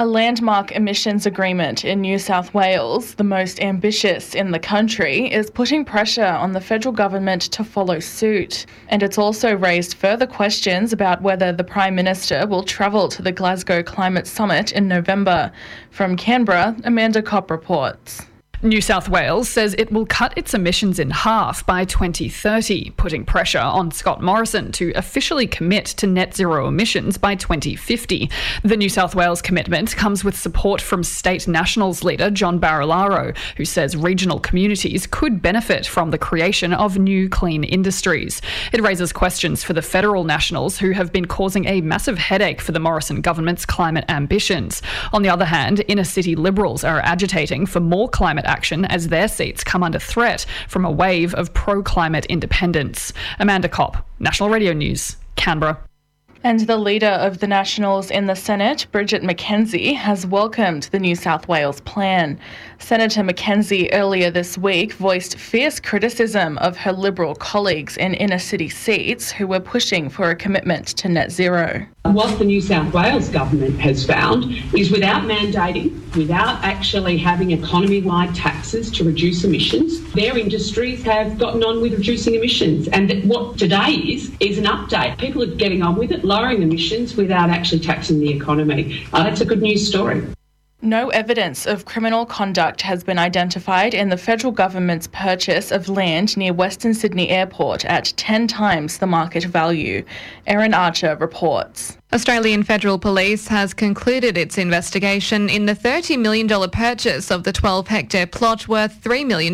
A landmark emissions agreement in New South Wales, the most ambitious in the country, is putting pressure on the federal government to follow suit. And it's also raised further questions about whether the Prime Minister will travel to the Glasgow Climate Summit in November. From Canberra, Amanda Copp reports. New South Wales says it will cut its emissions in half by 2030, putting pressure on Scott Morrison to officially commit to net zero emissions by 2050. The New South Wales commitment comes with support from State Nationals leader John Barilaro, who says regional communities could benefit from the creation of new clean industries. It raises questions for the federal Nationals, who have been causing a massive headache for the Morrison government's climate ambitions. On the other hand, inner city Liberals are agitating for more climate action as their seats come under threat from a wave of pro climate independents. Amanda Copp, National Radio News, Canberra. And the leader of the Nationals in the Senate, Bridget McKenzie, has welcomed the New South Wales plan. Senator McKenzie earlier this week voiced fierce criticism of her Liberal colleagues in inner city seats who were pushing for a commitment to net zero. What the New South Wales government has found is without mandating, without actually having economy wide taxes to reduce emissions, their industries have gotten on with reducing emissions. And what today is, is an update. People are getting on with it, lowering emissions without actually taxing the economy. Uh, that's a good news story. No evidence of criminal conduct has been identified in the federal government's purchase of land near Western Sydney Airport at 10 times the market value. Erin Archer reports. Australian Federal Police has concluded its investigation in the $30 million purchase of the 12 hectare plot worth $3 million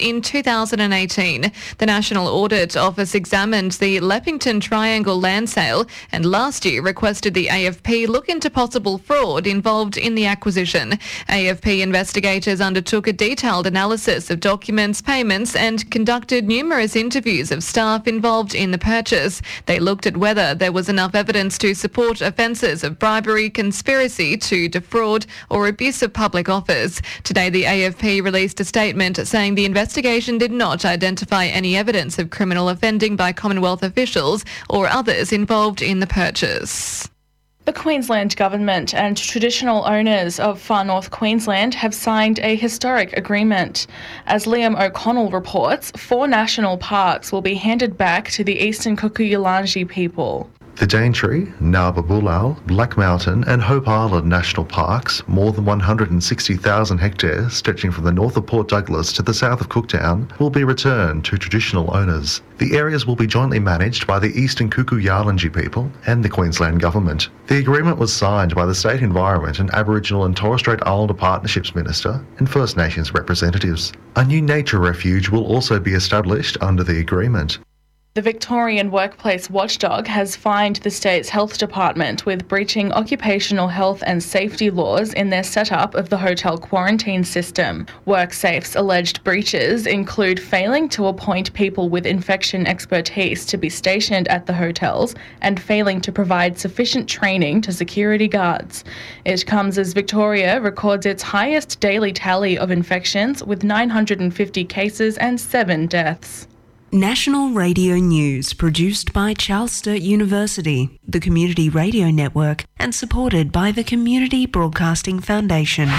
in 2018. The National Audit Office examined the Leppington Triangle land sale and last year requested the AFP look into possible fraud involved in the acquisition. AFP investigators undertook a detailed analysis of documents, payments and conducted numerous interviews of staff involved in the purchase. They looked at whether there was enough evidence to support support offences of bribery, conspiracy to defraud or abuse of public office. Today, the AFP released a statement saying the investigation did not identify any evidence of criminal offending by Commonwealth officials or others involved in the purchase. The Queensland Government and traditional owners of far north Queensland have signed a historic agreement. As Liam O'Connell reports, four national parks will be handed back to the Eastern Kuku-Yalanji people. The Daintree, Narba Black Mountain, and Hope Island National Parks, more than 160,000 hectares stretching from the north of Port Douglas to the south of Cooktown, will be returned to traditional owners. The areas will be jointly managed by the Eastern Kuku-Yalanji people and the Queensland Government. The agreement was signed by the State Environment and Aboriginal and Torres Strait Islander Partnerships Minister and First Nations representatives. A new nature refuge will also be established under the agreement. The Victorian Workplace Watchdog has fined the state's health department with breaching occupational health and safety laws in their setup of the hotel quarantine system. WorkSafe's alleged breaches include failing to appoint people with infection expertise to be stationed at the hotels and failing to provide sufficient training to security guards. It comes as Victoria records its highest daily tally of infections with 950 cases and 7 deaths. National Radio News produced by Charles Sturt University, the Community Radio Network, and supported by the Community Broadcasting Foundation.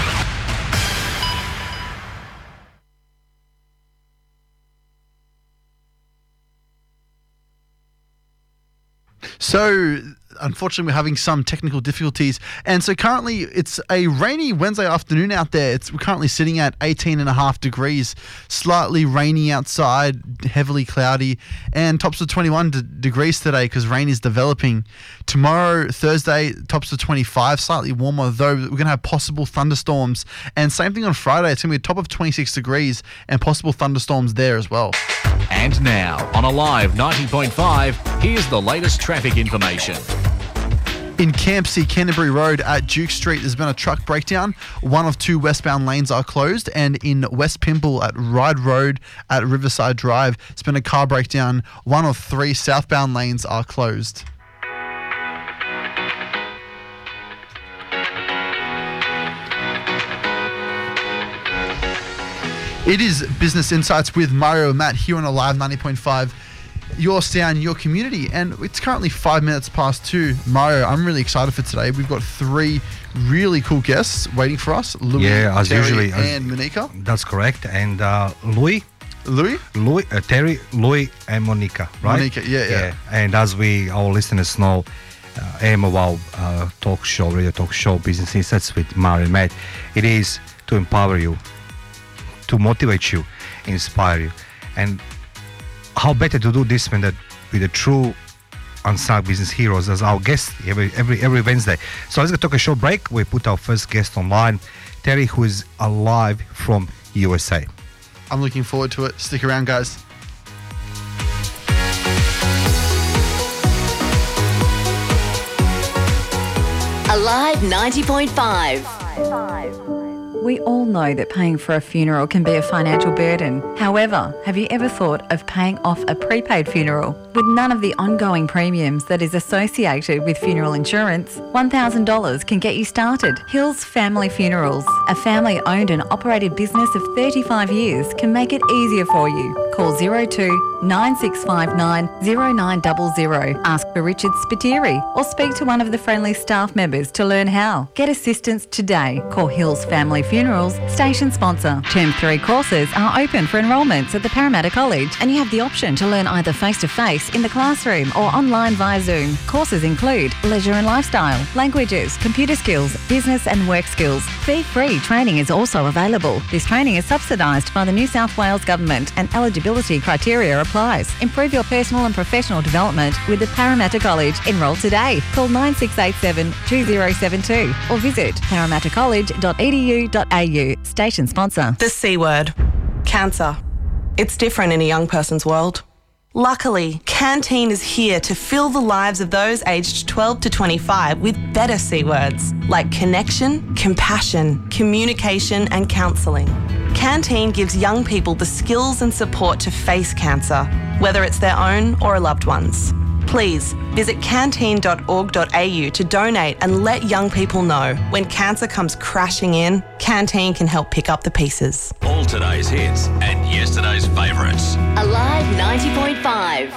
So unfortunately, we're having some technical difficulties. And so currently, it's a rainy Wednesday afternoon out there. It's we're currently sitting at 18 and a half degrees, slightly rainy outside, heavily cloudy, and tops of 21 d- degrees today because rain is developing. Tomorrow, Thursday, tops of 25, slightly warmer, though we're going to have possible thunderstorms. And same thing on Friday, it's going to be a top of 26 degrees and possible thunderstorms there as well. And now, on Alive 90.5, here's the latest traffic information. In Campsie, Canterbury Road at Duke Street, there's been a truck breakdown. One of two westbound lanes are closed. And in West Pymble at Ryde Road at Riverside Drive, it's been a car breakdown. One of three southbound lanes are closed. It is Business Insights with Mario and Matt here on Alive 90.5. your sound, your community. And it's currently five minutes past two. Mario, I'm really excited for today. We've got three really cool guests waiting for us. Louis, Yeah, as Terry, usually, as- and Monica. That's correct. And uh, Louis, Louis? Louis, uh, Terry, Louis, and Monica, right? Monica, yeah, yeah. yeah. And as we, our listeners know, uh, AM Wow uh, talk show, radio talk show, Business Insights with Mario and Matt, it is to empower you, to motivate you, inspire you. And how better to do this when that with a true unsung business heroes as our guest every every every Wednesday. So let's take a short break. We put our first guest online, Terry, who is alive from USA. I'm looking forward to it. Stick around, guys. Alive 90.5. We all know that paying for a funeral can be a financial burden. However, have you ever thought of paying off a prepaid funeral? With none of the ongoing premiums that is associated with funeral insurance, $1,000 can get you started. Hills Family Funerals, a family owned and operated business of 35 years, can make it easier for you. Call 02 9659 0900. Ask for Richard Spiteri or speak to one of the friendly staff members to learn how. Get assistance today. Call Hills Family Funerals, station sponsor. Term 3 courses are open for enrolments at the Parramatta College and you have the option to learn either face to face in the classroom or online via Zoom. Courses include leisure and lifestyle, languages, computer skills, business and work skills. Fee free training is also available. This training is subsidised by the New South Wales Government and eligibility criteria applies. Improve your personal and professional development with the Parramatta College. Enrol today. Call 9687 2072 or visit parramattacollege.edu.au. Station sponsor. The C word cancer. It's different in a young person's world. Luckily, Canteen is here to fill the lives of those aged 12 to 25 with better C words like connection, compassion, communication, and counselling. Canteen gives young people the skills and support to face cancer, whether it's their own or a loved one's. Please visit canteen.org.au to donate and let young people know when cancer comes crashing in, Canteen can help pick up the pieces. All today's hits and yesterday's favourites. Alive 90.5.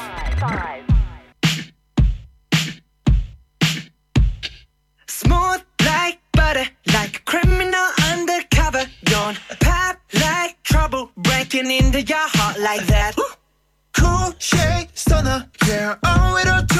Smooth like butter, like a criminal undercover. Don't pop like trouble, breaking into your heart like that. Yeah, owe it all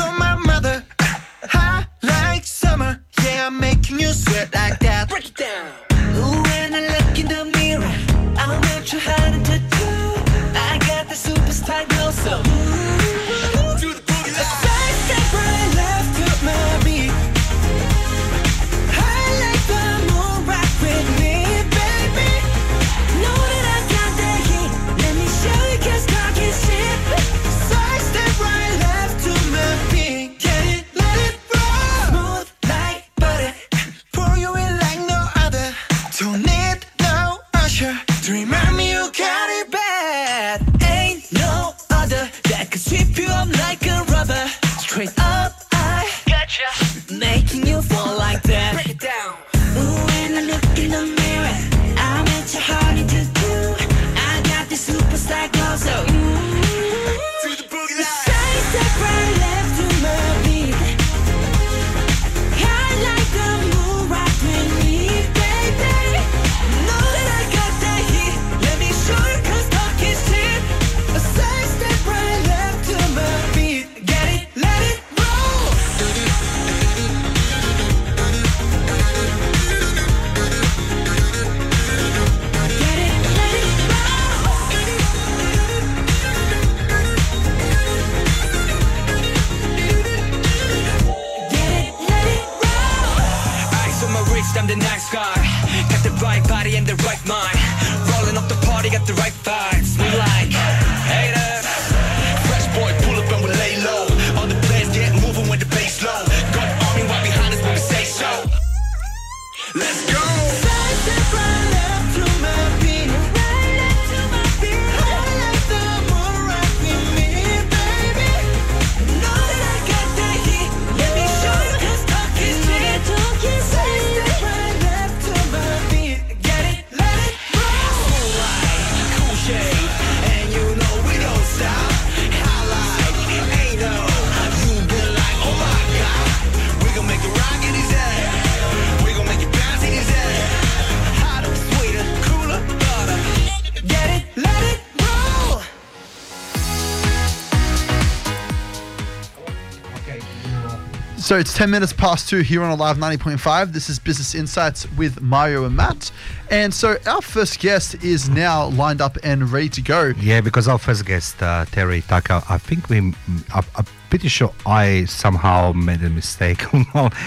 So it's 10 minutes past two here on Alive 90.5. This is Business Insights with Mario and Matt. And so our first guest is now lined up and ready to go. Yeah, because our first guest, uh, Terry Tucker, I think we, I'm, I'm pretty sure I somehow made a mistake.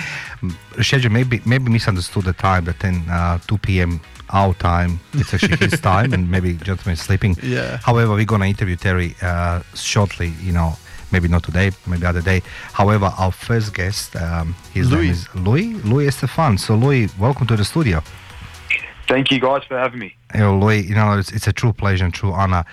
Schedule maybe maybe misunderstood the time. That 10 uh, 2 p.m. our time. It's actually his time, and maybe gentleman is sleeping. Yeah. However, we're gonna interview Terry uh, shortly. You know, maybe not today, maybe other day. However, our first guest, um, his Louis. name is Louis Louis Estephan. So Louis, welcome to the studio. Thank you guys for having me. You know, Louis, you know, it's, it's a true pleasure and true honor.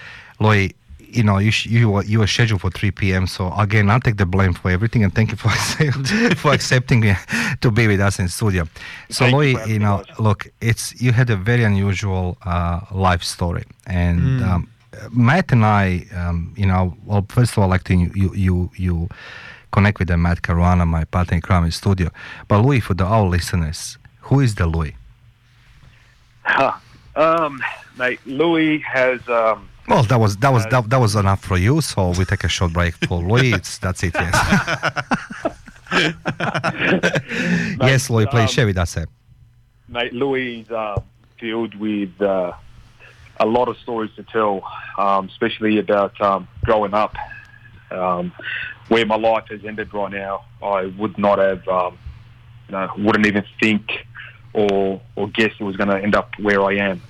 Louis, you know, you sh- you were you were scheduled for 3 p.m. So again, I'll take the blame for everything and thank you for for accepting me to be with us in studio. So Thank you you know, look, it's you had a very unusual uh, life story, and Mm. um, Matt and I, um, you know, well, first of all, like to you you you connect with the Matt Caruana, my partner in crime in studio. But Louis, for the our listeners, who is the Louis? Huh. Um, mate, Louis has um, Well, that was that was that, that was enough for you. So we take a short break for Louis. It's, that's it. Yes. yes, Louis, please um, share with us. Sir. mate, Louis is uh, filled with uh, a lot of stories to tell, um, especially about um, growing up. Um, where my life has ended right now, I would not have, um, you know, wouldn't even think or or guess it was going to end up where I am,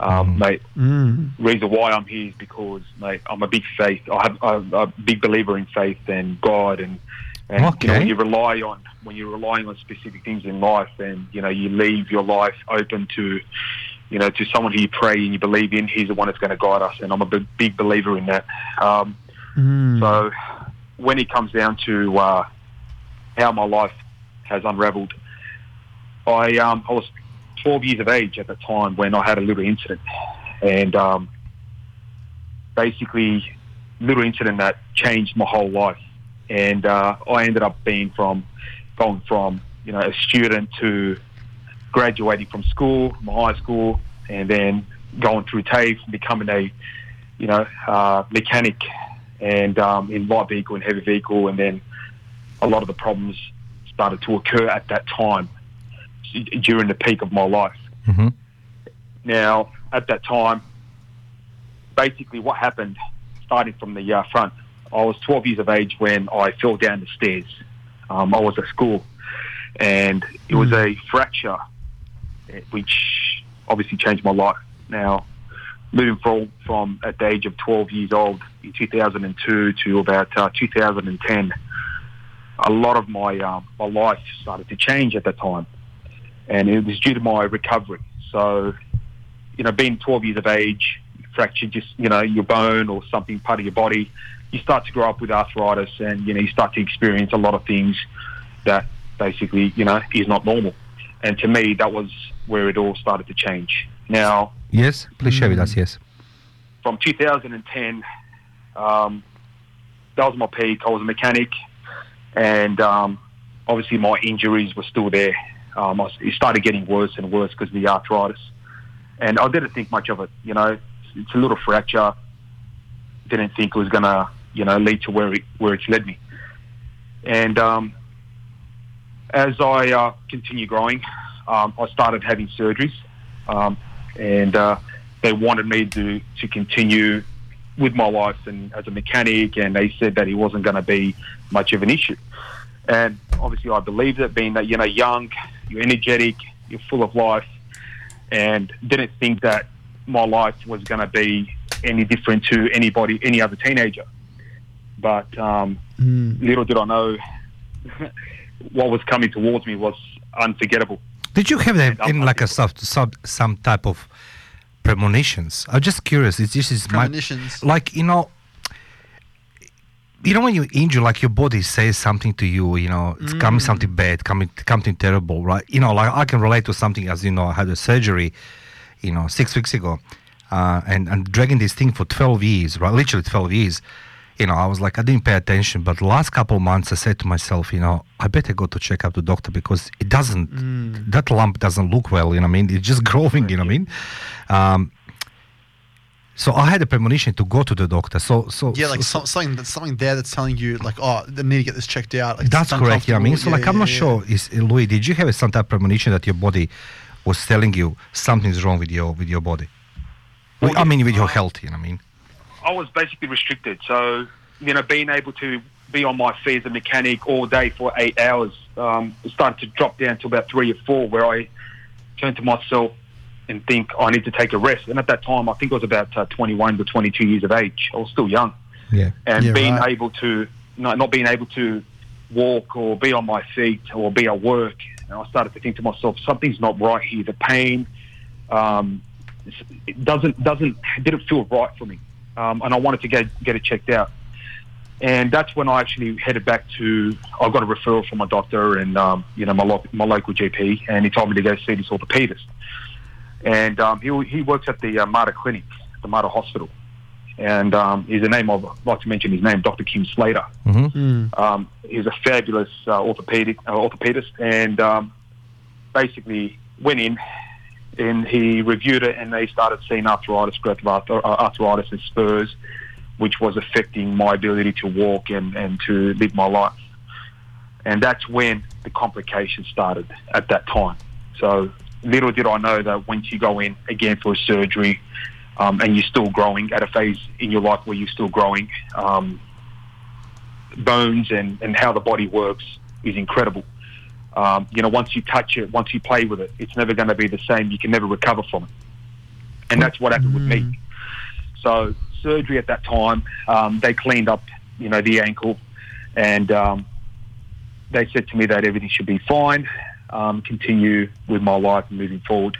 um, mate. Mm. reason why I'm here is because, mate, I'm a big faith. I have, I'm a big believer in faith and God, and and you know, when you rely on when you're relying on specific things in life, and you know you leave your life open to, you know, to someone who you pray and you believe in. He's the one that's going to guide us, and I'm a big, big believer in that. Um, Mm. so when it comes down to uh, how my life has unravelled, I um, I was 12 years of age at the time when I had a little incident, and um, basically little incident that changed my whole life. And uh, I ended up being from going from you know a student to graduating from school, my high school, and then going through TAFE, and becoming a you know uh, mechanic and um, in light vehicle and heavy vehicle, and then a lot of the problems started to occur at that time during the peak of my life. Mm-hmm. Now, at that time, basically what happened, starting from the uh, front, I was 12 years of age when I fell down the stairs. Um, I was at school, and it was a fracture, which obviously changed my life. Now, moving from, from at the age of 12 years old in 2002 to about uh, 2010, a lot of my uh, my life started to change at that time, and it was due to my recovery. So, you know, being 12 years of age, fracture just you know your bone or something part of your body, you start to grow up with arthritis, and you know you start to experience a lot of things that basically you know is not normal. And to me, that was where it all started to change. Now, Yes, please share with us. Yes. from 2010, um, that was my peak. I was a mechanic, and um, obviously my injuries were still there. Um, was, it started getting worse and worse because of the arthritis, and I didn't think much of it. You know, it's a little fracture. Didn't think it was gonna, you know, lead to where it where it's led me. And um, as I uh, continue growing, um, I started having surgeries, um, and uh, they wanted me to to continue with my life and as a mechanic, and they said that it wasn't going to be much of an issue. And obviously, I believed it, being that you know, young, you're energetic, you're full of life, and didn't think that my life was going to be any different to anybody, any other teenager. But um, little did I know, what was coming towards me was unforgettable. Did you have that in like a sub, sub, some type of premonitions? I'm just curious. It's this is my like you know. You know when you injure, like your body says something to you. You know, it's coming Mm. something bad, coming something terrible, right? You know, like I can relate to something as you know, I had a surgery, you know, six weeks ago, uh, and and dragging this thing for twelve years, right? Literally twelve years. You know, I was like, I didn't pay attention, but the last couple of months, I said to myself, you know, I better go to check out the doctor because it doesn't, Mm. that lump doesn't look well. You know, what I mean, it's just growing. You know, what I mean, um, So I had a premonition to go to the doctor. So so Yeah, like so, so, something that's something there that's telling you like, oh, they need to get this checked out. Like, That's correct. Yeah, I mean, so uncomfortable. like I'm not yeah, sure. Is Louis, did you have some type of premonition that your body was telling you something's wrong with your with your body? Well, I mean, with your health. You know, what I mean, I was basically restricted. So, you know, being able to be on my feet as a mechanic all day for eight hours um, started to drop down to about three or four, where I turned to myself and think I need to take a rest. And at that time, I think I was about uh, 21 to 22 years of age. I was still young. Yeah. And Yeah, being right. able to, not, not being able to walk or be on my feet or be at work, and I started to think to myself, something's not right here. The pain, um, it doesn't doesn't it didn't feel right for me, um, and I wanted to get get it checked out. And that's when I actually headed back to. I got a referral from my doctor and um, you know my lo- my local GP, and he told me to go see this orthopedist. And um, he he works at the uh, Mater Clinic, the Mater Hospital, and um, he's a name I'd like to mention his name, Dr. Kim Slater. Um, he's a fabulous uh, orthopedic uh, orthopedist, and um, basically went in and he reviewed it, and they started seeing arthritis, uh, arthritis and spurs, which was affecting my ability to walk and, and to live my life. And that's when the complications started at that time. So little did I know that once you go in again for a surgery, um, and you're still growing at a phase in your life where you're still growing, um, bones and, and how the body works is incredible. Um, you know, once you touch it, once you play with it, it's never going to be the same. You can never recover from it. And that's what happened with me. So surgery at that time, um, they cleaned up, you know, the ankle, and um, they said to me that everything should be fine, um, continue with my life moving forward,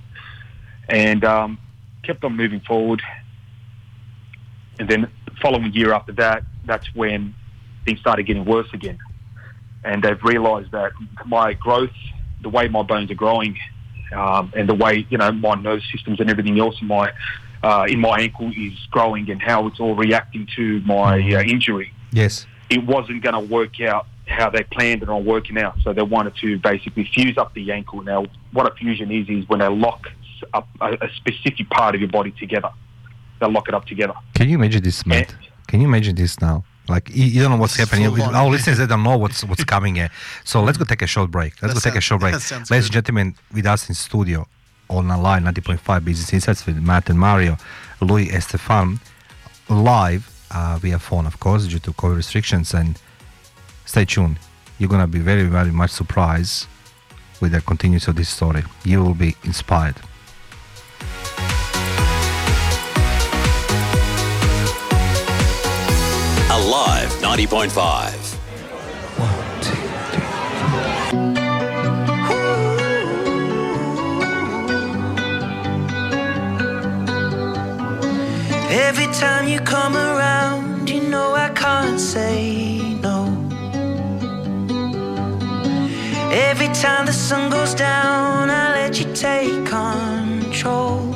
and um, kept on moving forward. And then the following year after that, that's when things started getting worse again. And they've realised that my growth, the way my bones are growing, um, and the way you know my nerve systems and everything else in my uh, in my ankle is growing, and how it's all reacting to my uh, injury. yes. It wasn't going to work out how they planned it on working out. So they wanted to basically fuse up the ankle. Now, what a fusion is is when they lock up a, a specific part of your body together. They lock it up together. Can you imagine this, mate? Can you imagine this now? Like you, you don't know what's happening. full on. Our listeners they don't know what's what's coming here. So let's go take a short break. Let's That go take a short break. Ladies and gentlemen, with us in studio on line 90.5 Business Insights with Matt and Mario, Louis Estephan, live uh, via phone, of course, due to COVID restrictions. And stay tuned. You're gonna be very, very much surprised with the continuance of this story. You will be inspired. Alive 90.5. Every time you come around, you know I can't say no. Every time the sun goes down, I let you take control.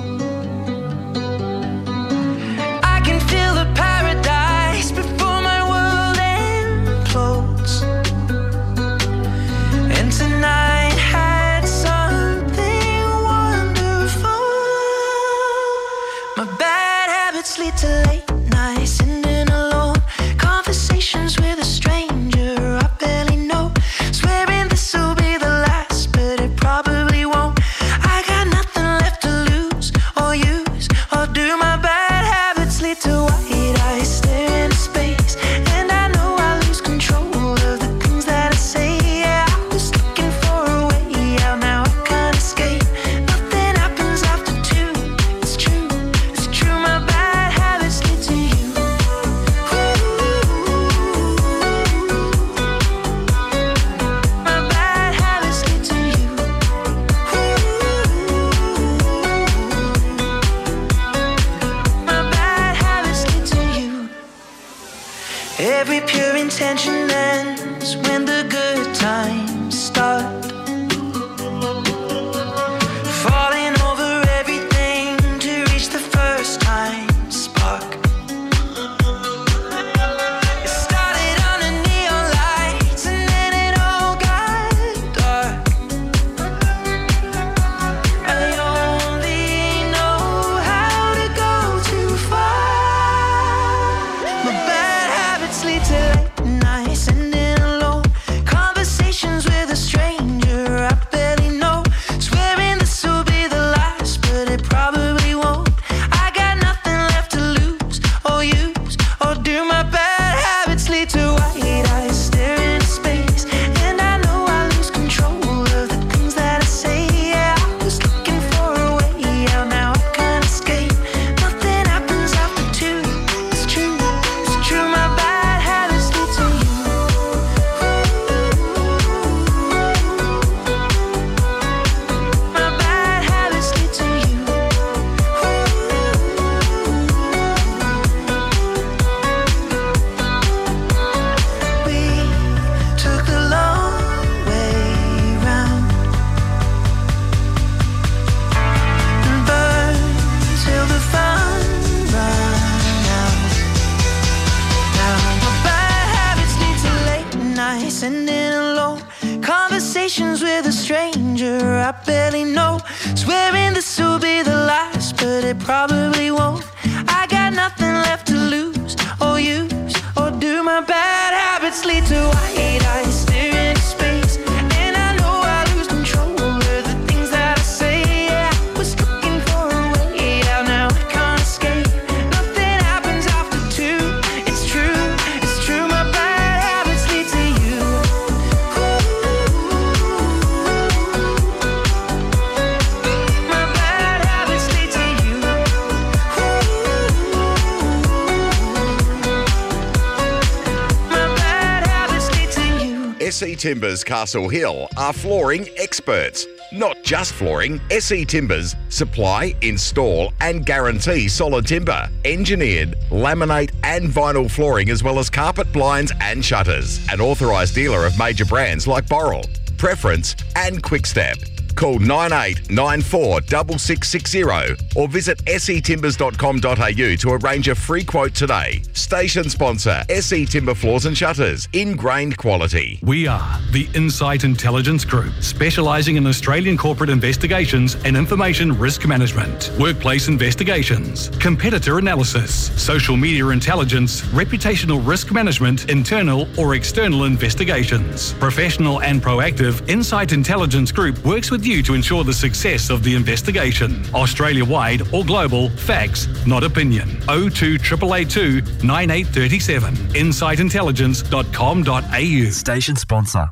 Timbers Castle Hill are flooring experts. Not just flooring, SE Timbers supply, install, and guarantee solid timber, engineered, laminate, and vinyl flooring, as well as carpet blinds and shutters. An authorised dealer of major brands like Boral, Preference, and Quickstep. Call 9894 6660 or visit setimbers.com.au to arrange a free quote today. Station sponsor SE Timber Floors and Shutters. Ingrained quality. We are the Insight Intelligence Group, specialising in Australian corporate investigations and information risk management, workplace investigations, competitor analysis, social media intelligence, reputational risk management, internal or external investigations. Professional and proactive, Insight Intelligence Group works with you to ensure the success of the investigation. Australia wide or global, facts, not opinion. 02 882 9837. InsightIntelligence.com.au. Station sponsor.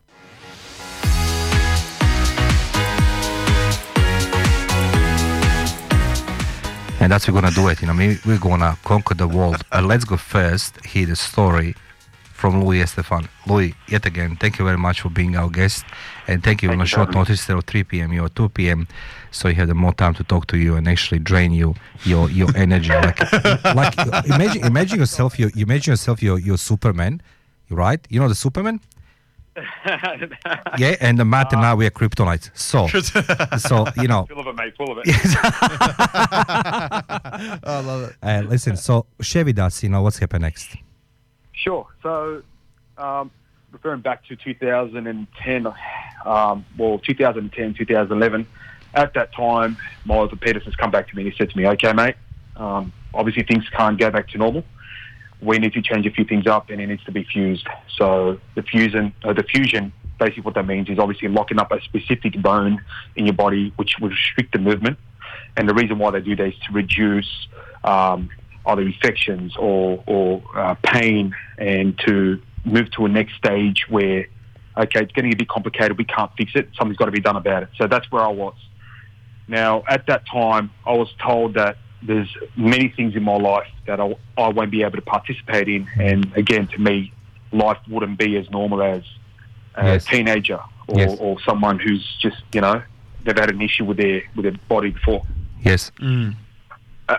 And that's we're gonna do it. You know, we- we're gonna conquer the world. Uh, let's go first. Hear the story from Louis Estephan. Louis, yet again, thank you very much for being our guest, and thank you on Thank a you for short notice. Of 3 p.m., you're 2 p.m., so you had more time to talk to you and actually drain you your your energy. like, like imagine imagine yourself. You, you imagine yourself. You're you're Superman, right? You know the Superman. Yeah, and the Matt and I we are kryptonite. So, so you know, Full of it, mate. Full of it. I love it. uh, listen. So share with us. You know what's happened next. Sure. So, um, referring back to 2010, um, well, 2010, 2011, at that time, orthopedist has come back to me and he said to me, okay, mate, um, obviously things can't go back to normal. We need to change a few things up and it needs to be fused. So the fusion, uh, the fusion, basically what that means is obviously locking up a specific bone in your body, which would restrict the movement. And the reason why they do that is to reduce um, either infections or, or uh, pain and to move to a next stage where, okay, it's getting a bit complicated, we can't fix it, something's got to be done about it. So that's where I was. Now, at that time, I was told that there's many things in my life that I, I won't be able to participate in. And again, to me, life wouldn't be as normal as a Yes. teenager or, Yes. or someone who's just, you know, they've had an issue with their, with their body before. Yes. I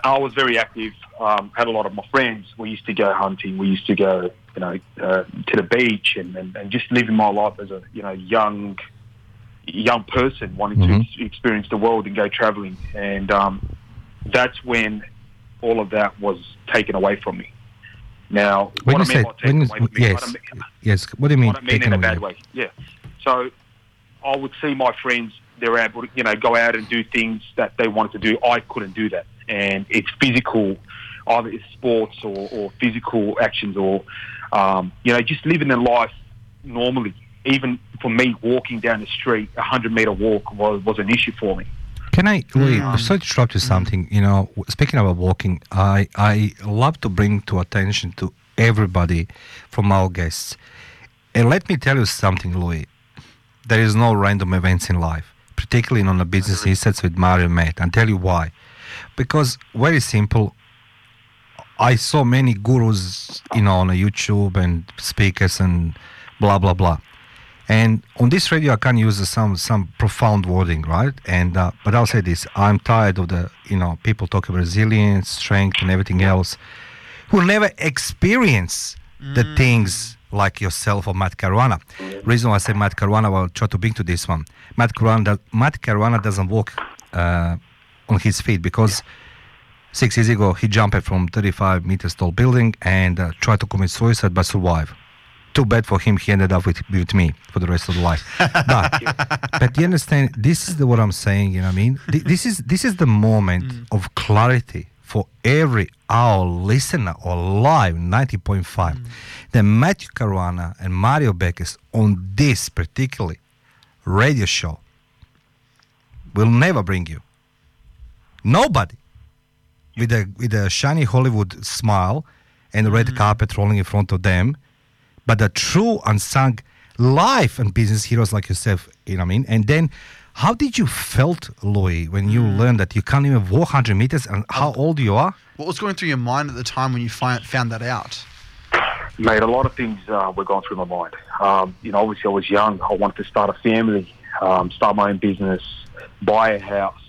I was very active. Um, had a lot of my friends. We used to go hunting. We used to go, you know, uh, to the beach and, and, and just living my life as a you know young young person wanting to ex- experience the world and go traveling. And um, that's when all of that was taken away from me. Now, When what you I mean by taken away from me, what yes, I mean, yes. What do you mean? what I mean in a away? bad way. Yeah. So I would see my friends; they're able to, you know, go out and do things that they wanted to do. I couldn't do that, and it's physical, either it's sports or, or physical actions, or um, you know, just living their life normally. Even for me, walking down the street, a hundred meter walk was was an issue for me. Can I, Louis, Mm. sorry to interrupt you something. You know, speaking about walking, I, I love to bring to attention to everybody from our guests. And let me tell you something, Louis. There is no random events in life, particularly on the business insights with Mario and Matt. I'll tell you why. Because very simple, I saw many gurus, you know, on YouTube and speakers and blah blah blah. And on this radio, I can use some some profound wording, right? And uh, but I'll say this: I'm tired of the you know people talking about resilience, strength, and everything else, who never experience the things like yourself or Matt Caruana. Reason why I say Matt Caruana, I'll try to bring to this one. Matt Caruana, does, Matt Caruana doesn't walk uh, on his feet because six years ago he jumped from 35 meters tall building and uh, tried to commit suicide but survived. Too bad for him. He ended up with, with me for the rest of the life. But, but you understand, this is the, what I'm saying. You know what I mean? Th- This is this is the moment mm. of clarity for every our listener or live 90.5. Mm. That Matthew Caruana and Mario Beckes on this particularly radio show will never bring you. Nobody with a with a shiny Hollywood smile and red mm. carpet rolling in front of them, but the true unsung life and business heroes like yourself. You know what I mean? And then, how did you felt, Louis, when you learned that you can't even walk 100 meters and how old you are? What was going through your mind at the time when you find, found that out? Mate, a lot of things uh, were going through my mind. Um, you know, obviously I was young. I wanted to start a family, um, start my own business, buy a house,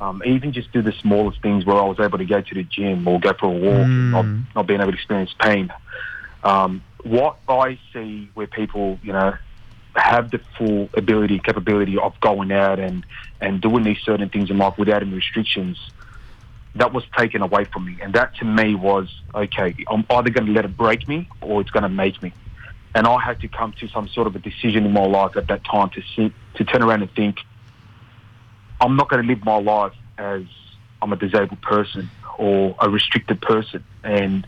um, even just do the smallest things where I was able to go to the gym or go for a walk, and not, not being able to experience pain. Um, what I see where people, you know, have the full ability, capability of going out and, and doing these certain things in life without any restrictions, that was taken away from me. And that to me was, okay, I'm either going to let it break me or it's going to make me. And I had to come to some sort of a decision in my life at that time to sit, to turn around and think, I'm not going to live my life as I'm a disabled person or a restricted person. And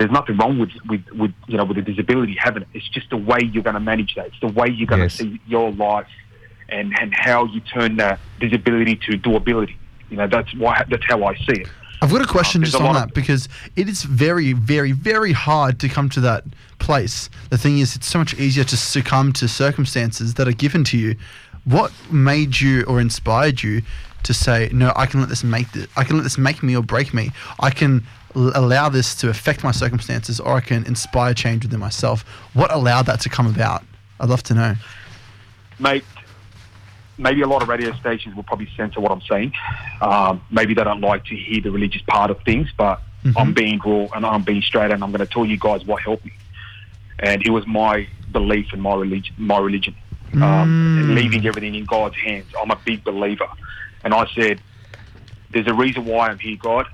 there's nothing wrong with, with, with you know with a disability having it. It's just the way you're going to manage that. It's the way you're going Yes. to see your life and, and how you turn that disability to doability. You know, that's why that's how I see it. I've got a question um, there's just a on lot of- that because it is very, very, very hard to come to that place. The thing is, it's so much easier to succumb to circumstances that are given to you. What made you or inspired you to say, no, I can let this make this, I can let this make me or break me. I can allow this to affect my circumstances, or I can inspire change within myself. What allowed that to come about? I'd love to know. mate, maybe a lot of radio stations will probably censor what I'm saying. Um, maybe they don't like to hear the religious part of things, but I'm being raw and I'm being straight, and I'm going to tell you guys what helped me. And it was my belief in my religion. My religion, um, and leaving everything in God's hands. I'm a big believer, and I said, "There's a reason why I'm here, God,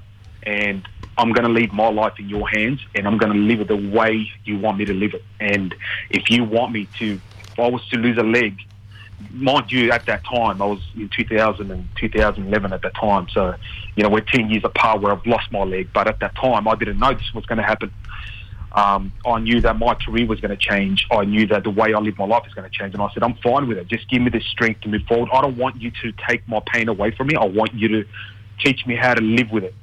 and I'm going to leave my life in your hands, and I'm going to live it the way you want me to live it. And if you want me to, if I was to lose a leg, mind you, at that time, I was in 2000 and 2011 at that time. So, you know, we're 10 years apart where I've lost my leg. But at that time, I didn't know this was going to happen. Um, I knew that my career was going to change. I knew that the way I live my life is going to change. And I said, I'm fine with it. Just give me the strength to move forward. I don't want you to take my pain away from me. I want you to teach me how to live with it.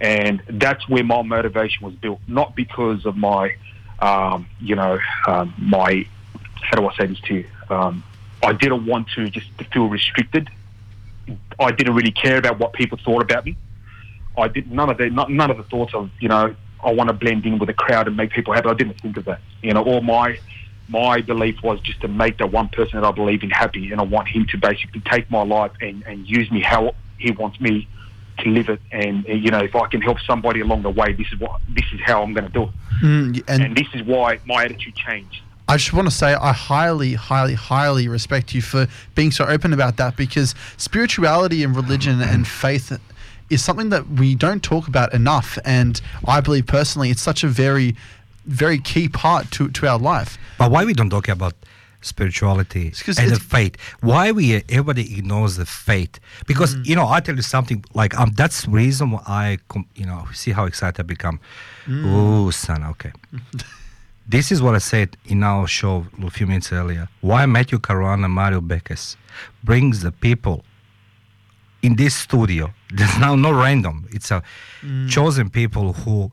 And that's where my motivation was built, not because of my, um, you know, um, my, how do I say this to you? Um, I didn't want to just to feel restricted. I didn't really care about what people thought about me. I did none of the none of the thoughts of you know I want to blend in with the crowd and make people happy. I didn't think of that. You know, all my my belief was just to make that one person that I believe in happy, and I want him to basically take my life and, and use me how he wants me to live it. And, and, you know, if I can help somebody along the way, this is what this is how I'm going to do it. Mm, and, And this is why my attitude changed. I just want to say I highly, highly, highly respect you for being so open about that because spirituality and religion and faith is something that we don't talk about enough. And I believe personally it's such a very, very key part to, to our life. But why we don't talk about spirituality and the faith? Why we everybody ignores the faith? Because Mm. you know, I tell you something. Like um, that's the reason why I, com- you know, see how excited I become. Mm. Oh, son, okay. this is what I said in our show a few minutes earlier. Why Matthew Caruana and Mario Beckes brings the people in this studio. There's now no random. It's a Mm. chosen people who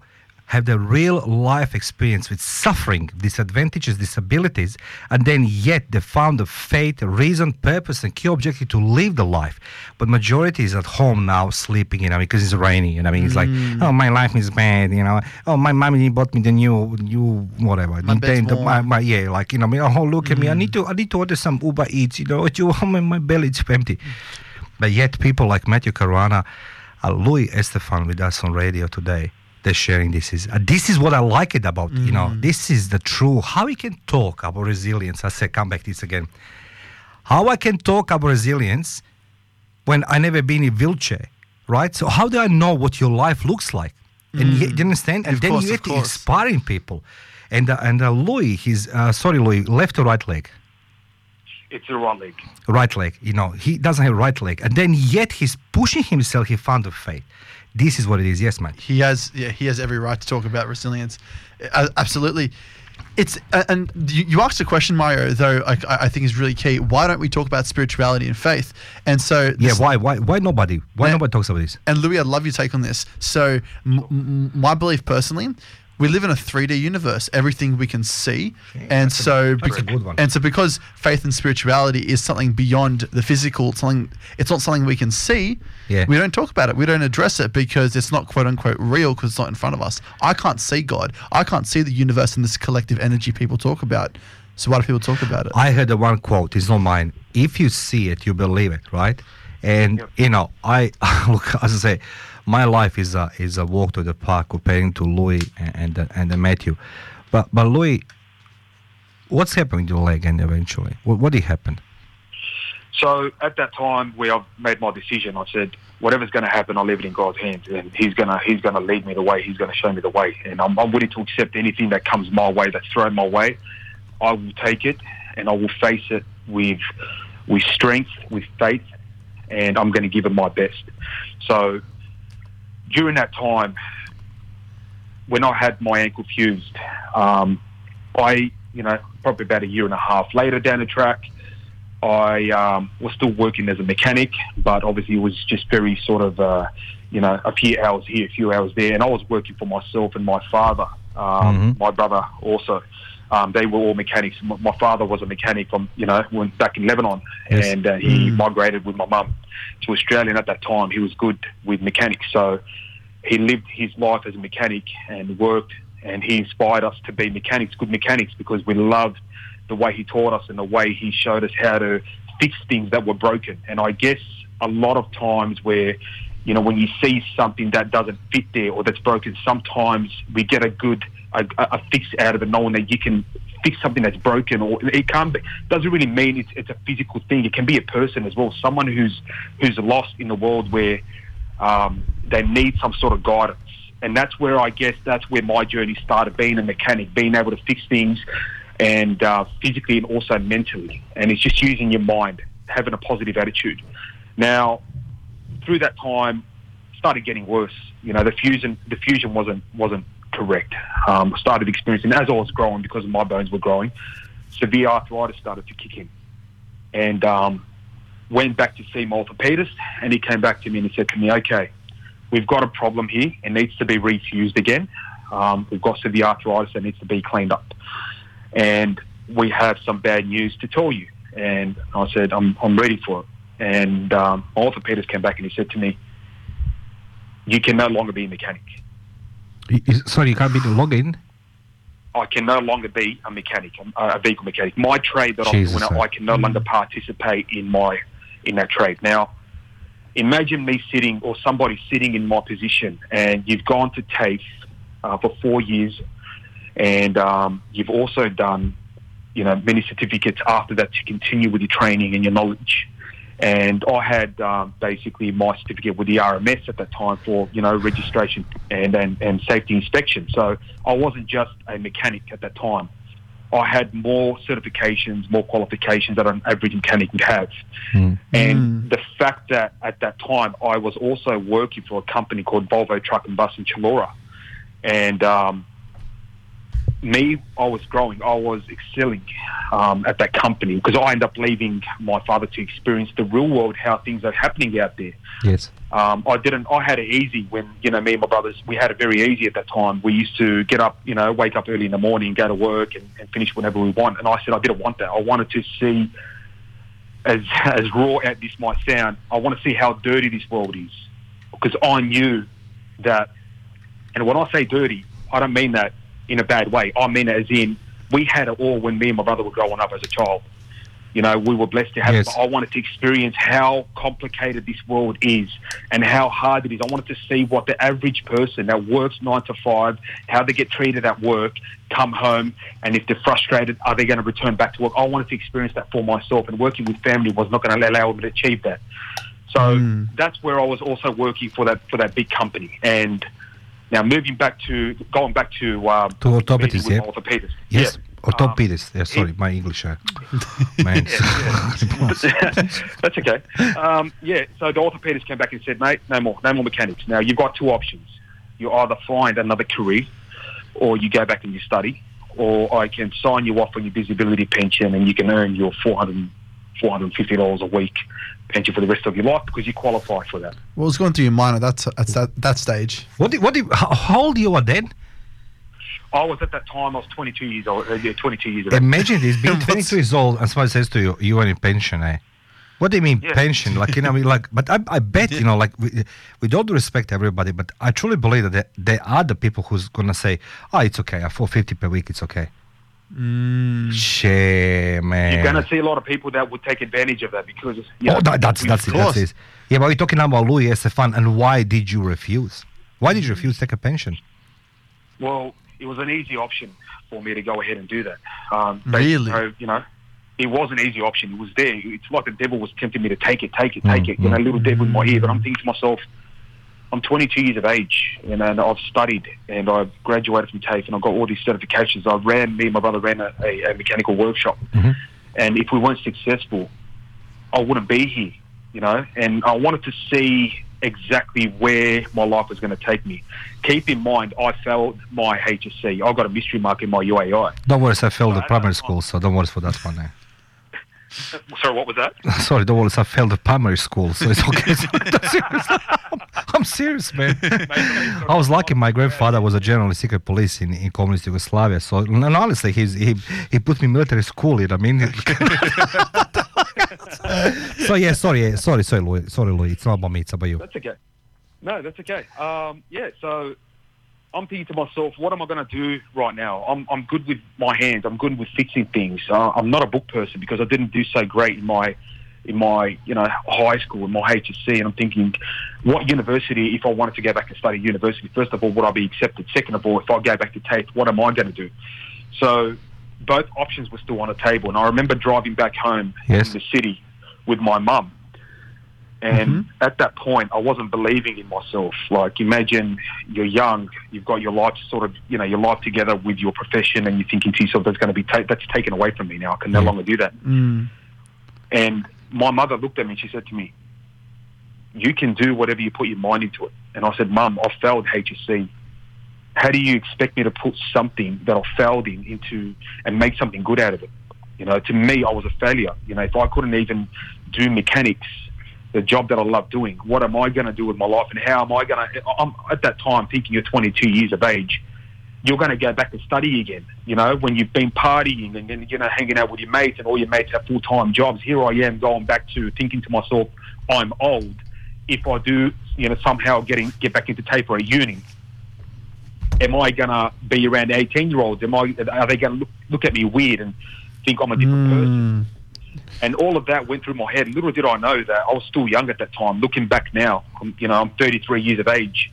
have the real life experience with suffering, disadvantages, disabilities, and then yet they found the faith, reason, purpose, and key objective to live the life. But majority is at home now sleeping, you know, because it's rainy. You know, I mean, it's like, Mm. oh, my life is bad, you know. Oh, my mommy bought me the new, new whatever, My Nintendo, my, my, yeah, like you know, I mean, oh, look at me, I need to, I need to order some Uber Eats, you know. You, my, my belly is empty. But yet, people like Matthew Caruana, uh, Louis Estephan with us on radio today, they're sharing this. Is uh, this is what I like it about. You know, this is the true. How we can talk about resilience. I say, come back to this again. How I can talk about resilience when I never been in wheelchair, right? So how do I know what your life looks like? And Mm. yet, you understand? And Of then course, you of have to course. inspiring people. And uh, and uh, Louis, he's uh, sorry, Louis, left or right leg It's the right leg. right leg. You know, he doesn't have right leg, and then yet he's pushing himself. He found the faith. This is what it is. Yes, man. He has, yeah, he has every right to talk about resilience. Uh, absolutely. It's uh, and you, you asked a question, Mario. Though I, I think is really key. Why don't we talk about spirituality and faith? And so, Yeah. Why? Why? Why nobody? Why nobody talks about this? And Louis, I'd love your take on this. So, m- m- my belief personally, we live in a 3D universe. Everything we can see, and so that's a bec- good one. and so because faith and spirituality is something beyond the physical, something it's not something we can see. Yeah. We don't talk about it. We don't address it because it's not quote unquote real because it's not in front of us. I can't see God. I can't see the universe and this collective energy people talk about. So why do people talk about it? I heard the one quote. It's not mine. If you see it, you believe it, right? And you know, I look as I say, my life is a is a walk to the park comparing to Louis and and, and Matthew, but but Louis, what's happened to your leg and eventually? What what did happen? So at that time where I made my decision, I said, whatever's going to happen, I'll leave it in God's hands, and He's going to He's to lead me the way. He's going to show me the way, and I'm, I'm willing to accept anything that comes my way, that's thrown my way. I will take it, and I will face it with with strength, with faith, and I'm going to give it my best. So during that time, when I had my ankle fused, um, I, you know, probably about a year and a half later down the track, I um, was still working as a mechanic, but obviously it was just very sort of, uh, you know, a few hours here, a few hours there, and I was working for myself and my father, um, my brother also. Um, they were all mechanics. My, my father was a mechanic from, you know, when back in Lebanon, Yes. and uh, he migrated with my mum to Australia. And at that time, he was good with mechanics, so he lived his life as a mechanic and worked, and he inspired us to be mechanics, good mechanics, because we loved the way he taught us and the way he showed us how to fix things that were broken. And I guess a lot of times where, you know, when you see something that doesn't fit there or that's broken, sometimes we get a good a, a fix out of it, knowing that you can fix something that's broken, or it can't be, doesn't really mean it's, it's a physical thing. It can be a person as well, someone who's who's lost in the world where um, they need some sort of guidance. And that's where I guess that's where my journey started, being a mechanic, being able to fix things and uh, physically and also mentally. And it's just using your mind, having a positive attitude. Now, through that time, started getting worse. You know, the fusion, the fusion wasn't wasn't correct. Um, started experiencing as I was growing because my bones were growing. Severe arthritis started to kick in, and um, went back to see orthopedist, and he came back to me and he said to me, "Okay, we've got a problem here. It needs to be refused again. Um, we've got severe arthritis that needs to be cleaned up, and we have some bad news to tell you." And I said, "I'm I'm ready for it." And um, orthopedist came back and he said to me, "You can no longer be a mechanic. Y- Sorry, you can't be the login. I can no longer be a mechanic, a, a vehicle mechanic. My trade that Jesus, I'm doing, I can no longer participate in my in that trade. Now, imagine me sitting or somebody sitting in my position, and you've gone to TAFE uh, for four years, and um, you've also done, you know, many certificates after that to continue with your training and your knowledge. And I had um, basically my certificate with the RMS at that time for you know registration and, and, and safety inspection. So I wasn't just a mechanic at that time. I had more certifications, more qualifications that an average mechanic would have. And the fact that at that time I was also working for a company called Volvo Truck and Bus in Chullora, and um, me, I was growing, I was excelling um, at that company because I ended up leaving my father to experience the real world, how things are happening out there. Yes. Um, I didn't. I had it easy when you know me and my brothers. We had it very easy at that time. We used to get up, you know, wake up early in the morning, go to work, and, and finish whenever we want. And I said I didn't want that. I wanted to see, as as raw as this might sound, I want to see how dirty this world is, because I knew that. And when I say dirty, I don't mean that in a bad way. I mean it as in we had it all when me and my brother were growing up as a child. You know, we were blessed to have it. Yes. But I wanted to experience how complicated this world is and how hard it is. I wanted to see what the average person that works nine to five, how they get treated at work, come home, and if they're frustrated, are they going to return back to work? I wanted to experience that for myself, and working with family was not going to allow me to achieve that. So that's where I was also working for that for that big company. And now moving back to going back to um, To orthopedist, meeting with yeah? My orthopedist. Yes. Yeah. Orthopedist. yeah, sorry, my English. Uh, man. That's okay. Um, yeah, so the orthopedist came back and said, mate, no more, no more mechanics. Now, you've got two options. You either find another career or you go back and you study, or I can sign you off on your disability pension and you can earn your 400 $450 a week pension for the rest of your life because you qualify for that. What was going through your mind at that, at that, that stage? What did, what did, how, how old you were then? I was at that time. I was 22 years old. Uh, yeah, 22 years old. Imagine this, being 22 years old, and somebody says to you, "You are in pension, eh?" What do you mean Yeah. pension? Like you know, I mean, like, but I, I bet you know, like, we, with all due respect everybody, but I truly believe that there, there are the people who's gonna say, "Oh, it's okay. I 450 per week. It's okay." Mm. Shit, man. You're going to see a lot of people that would take advantage of that because. You know, oh, that, that's that's it. That's it. Yeah, but we're talking about Louis Estephan, and why did you refuse? Why did you refuse to take a pension? Well, it was an easy option for me to go ahead and do that. Um, Really? So, you know, it was an easy option. It was there. It's like the devil was tempting me to take it, take it, take mm, it. You know, a little mm, devil in my ear. But I'm mm. thinking to myself, I'm 22 years of age, you know, and I've studied and I've graduated from TAFE and I've got all these certifications. I ran, me and my brother ran a, a, a mechanical workshop. Mm-hmm. And if we weren't successful, I wouldn't be here, you know. And I wanted to see exactly where my life was going to take me. Keep in mind, I failed my HSC. I got a mystery mark in my UAI. Don't worry, I failed the primary school, so don't worry for that one. Eh? Sorry, what was that? Sorry, don't worry, I failed the primary school, so it's okay. I'm serious, man. I was lucky. My grandfather was a general in secret police in, in communist Yugoslavia. So, and honestly, he's, he he put me in military school. You know what I mean? so yeah, sorry, sorry, sorry, Louis, sorry, Louis. It's not about me. It's about you. That's okay. No, that's okay. Um, yeah, so I'm thinking to myself, what am I going to do right now? I'm, I'm good with my hands. I'm good with fixing things. Uh, I'm not a book person because I didn't do so great in my in my you know high school in my HSC. And I'm thinking, what university? If I wanted to go back and study university, first of all, would I be accepted? Second of all, if I go back to TAFE, what am I going to do? So both options were still on the table. And I remember driving back home Yes. in the city with my mum. And at that point, I wasn't believing in myself. Like, imagine you're young, you've got your life sort of, you know, your life together with your profession, and you're thinking to yourself, "That's going to be ta- that's taken away from me now. I can no longer do that." Mm. And my mother looked at me and she said to me, "You can do whatever you put your mind into it." And I said, "Mum, I failed HSC. How do you expect me to put something that I failed in into and make something good out of it?" You know, to me, I was a failure. You know, if I couldn't even do mechanics, the job that I love doing, what am I going to do with my life, and how am I going to? I'm at that time thinking you're 22 years of age. You're going to go back and study again. You know, when you've been partying and, and you know hanging out with your mates, and all your mates have full time jobs. Here I am going back to thinking to myself, I'm old. If I do, you know, somehow getting get back into TAFE or a uni, am I going to be around 18 year olds? Am I? Are they going to look, look at me weird and think I'm a different hmm. person? And all of that went through my head. Little did I know that I was still young at that time. Looking back now, I'm, you know, I'm 33 years of age,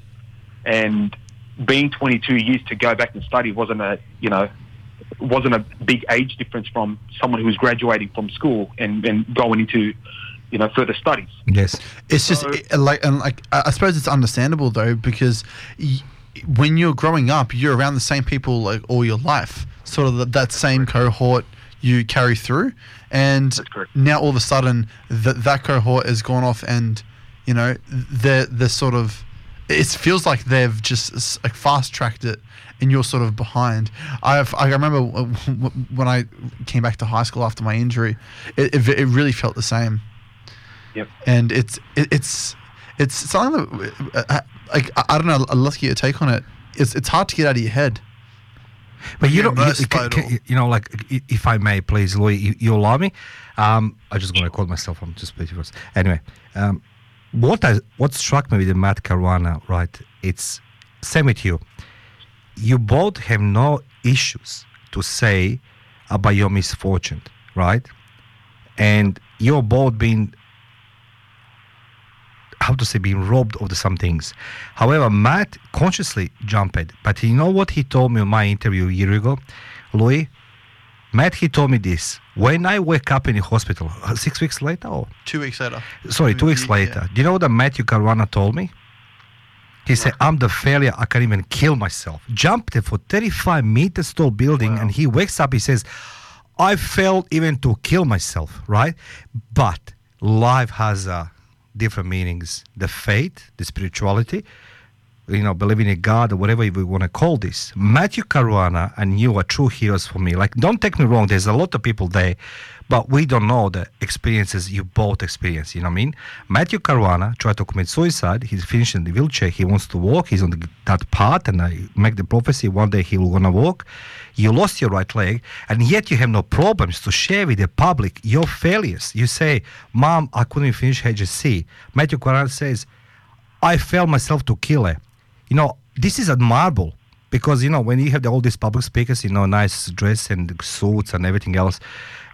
and being 22 years to go back and study wasn't a, you know, wasn't a big age difference from someone who was graduating from school and, and going into, you know, further studies. Yes. It's just it- like and like I suppose it's understandable though because y- when you're growing up, you're around the same people like all your life. Sort of that, that same cohort you carry through, and now all of a sudden that that cohort has gone off, and you know they're they're sort of. It feels like they've just like fast tracked it, and you're sort of behind. I've I remember when I came back to high school after my injury, it it, it really felt the same Yep. and it's it, it's it's something that uh, like I I don't know. I'd love to get your take on it. It's it's hard to get out of your head. But you don't, you, immersed by ca- it ca- all. you know, like if I may, please, Louis, you, you allow me. Um, I'm just want to call myself. I'm just pretty first. Anyway, um, what I what struck me with the Matt Caruana, right? It's same with you. You both have no issues to say about your misfortune, right? And you're both being how to say being robbed of the some things. However, Matt consciously jumped, but you know what he told me in my interview a year ago, Louis. Matt, he told me this when I wake up in the hospital uh, six weeks later, or Two weeks later. sorry, two weeks later. Do you know what Matthew Caruana told me? He said, "I'm the failure. I can't even kill myself." Jumped for 35 meters tall building, and he wakes up. He says, "I failed even to kill myself." Right? But life has uh, different meanings. The faith, the spirituality. You know, believing in God or whatever we want to call this. Matthew Caruana and you are true heroes for me. Like, don't take me wrong. There's a lot of people there, but we don't know the experiences you both experience. You know what I mean? Matthew Caruana tried to commit suicide. He's finished in the wheelchair. He wants to walk. He's on the, that path, and I make the prophecy one day he will gonna walk. You lost your right leg, and yet you have no problems to share with the public your failures. You say, "Mom, I couldn't finish HSC." Matthew Caruana says, I felt myself to kill her. You know, this is admirable because you know when you have the, all these public speakers, you know, nice dress and suits and everything else,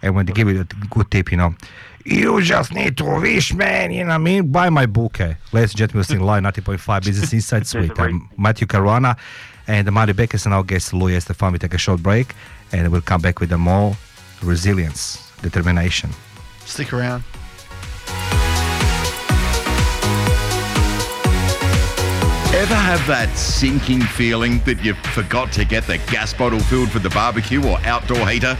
and when they give you a good tip, you know, you just need to wish, man. You know what I mean? Buy my book, eh? ladies and gentlemen. Listening live, ninety point five Business Insights I'm Matthew Caruana and Mario Beckers and our guest Louis Estephan. We take a short break, and we'll come back with the more resilience, determination. Stick around. Ever have that sinking feeling that you forgot to get the gas bottle filled for the barbecue or outdoor heater?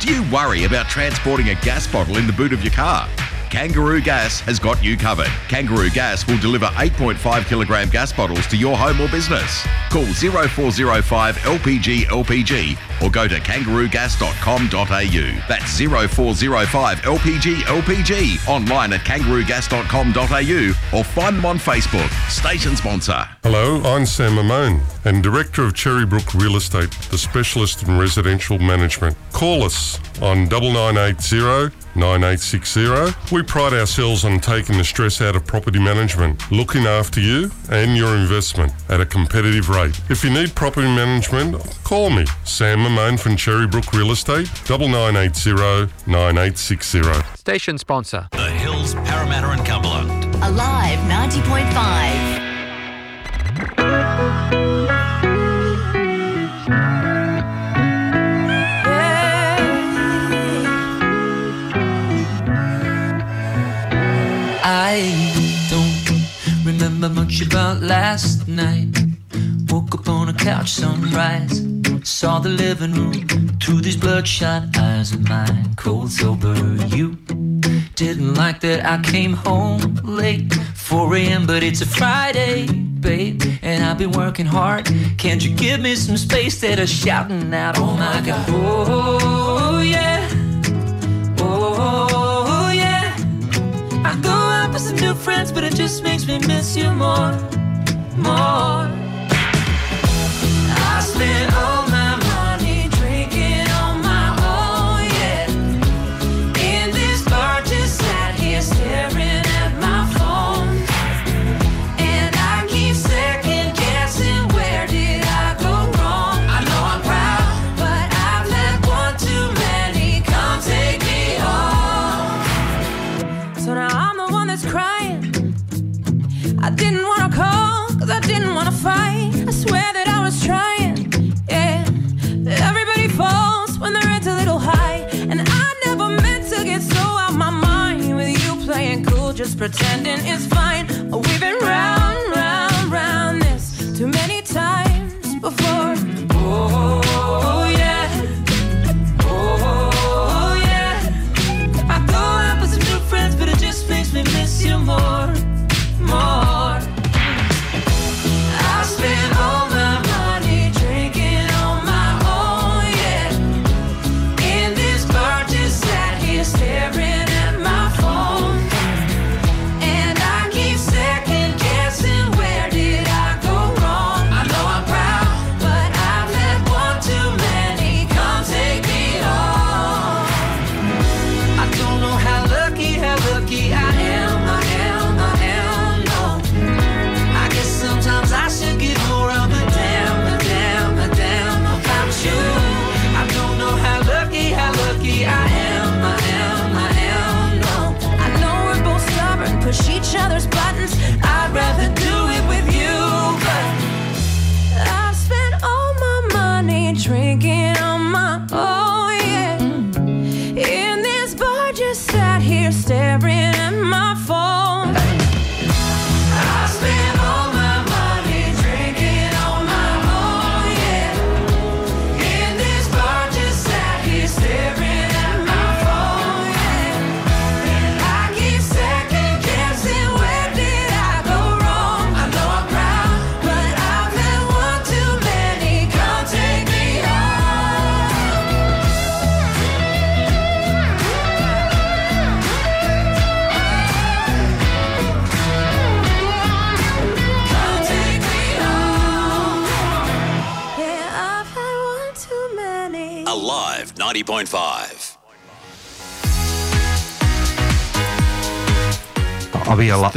Do you worry about transporting a gas bottle in the boot of your car? Kangaroo Gas has got you covered. Kangaroo Gas will deliver 8.5 kilogram gas bottles to your home or business. Call 0405 LPG LPG or go to kangaroogas.com.au. That's 0405 LPG LPG online at kangaroogas.com.au or find them on Facebook. Station sponsor. Hello, I'm Sam Mamone and Director of Cherrybrook Real Estate, the specialist in residential management. Call us on 9980 9860. We pride ourselves on taking the stress out of property management, looking after you and your investment at a competitive rate. If you need property management, call me, Sam Mamone from Cherrybrook Real Estate, 9980 9860. Station sponsor. The Hills, Parramatta and Cumberland. Alive 90.5. I don't remember much about last night. Woke up on a couch, sunrise. Saw the living room through these bloodshot eyes of mine. Cold sober, you didn't like that I came home late. 4 a.m., but it's a Friday, babe. And I've been working hard. Can't you give me some space that are shouting out? Oh my god. Oh, yeah. Oh, yeah. I go out with some new friends, but it just makes me miss you more, more. I spent pretending it's fine.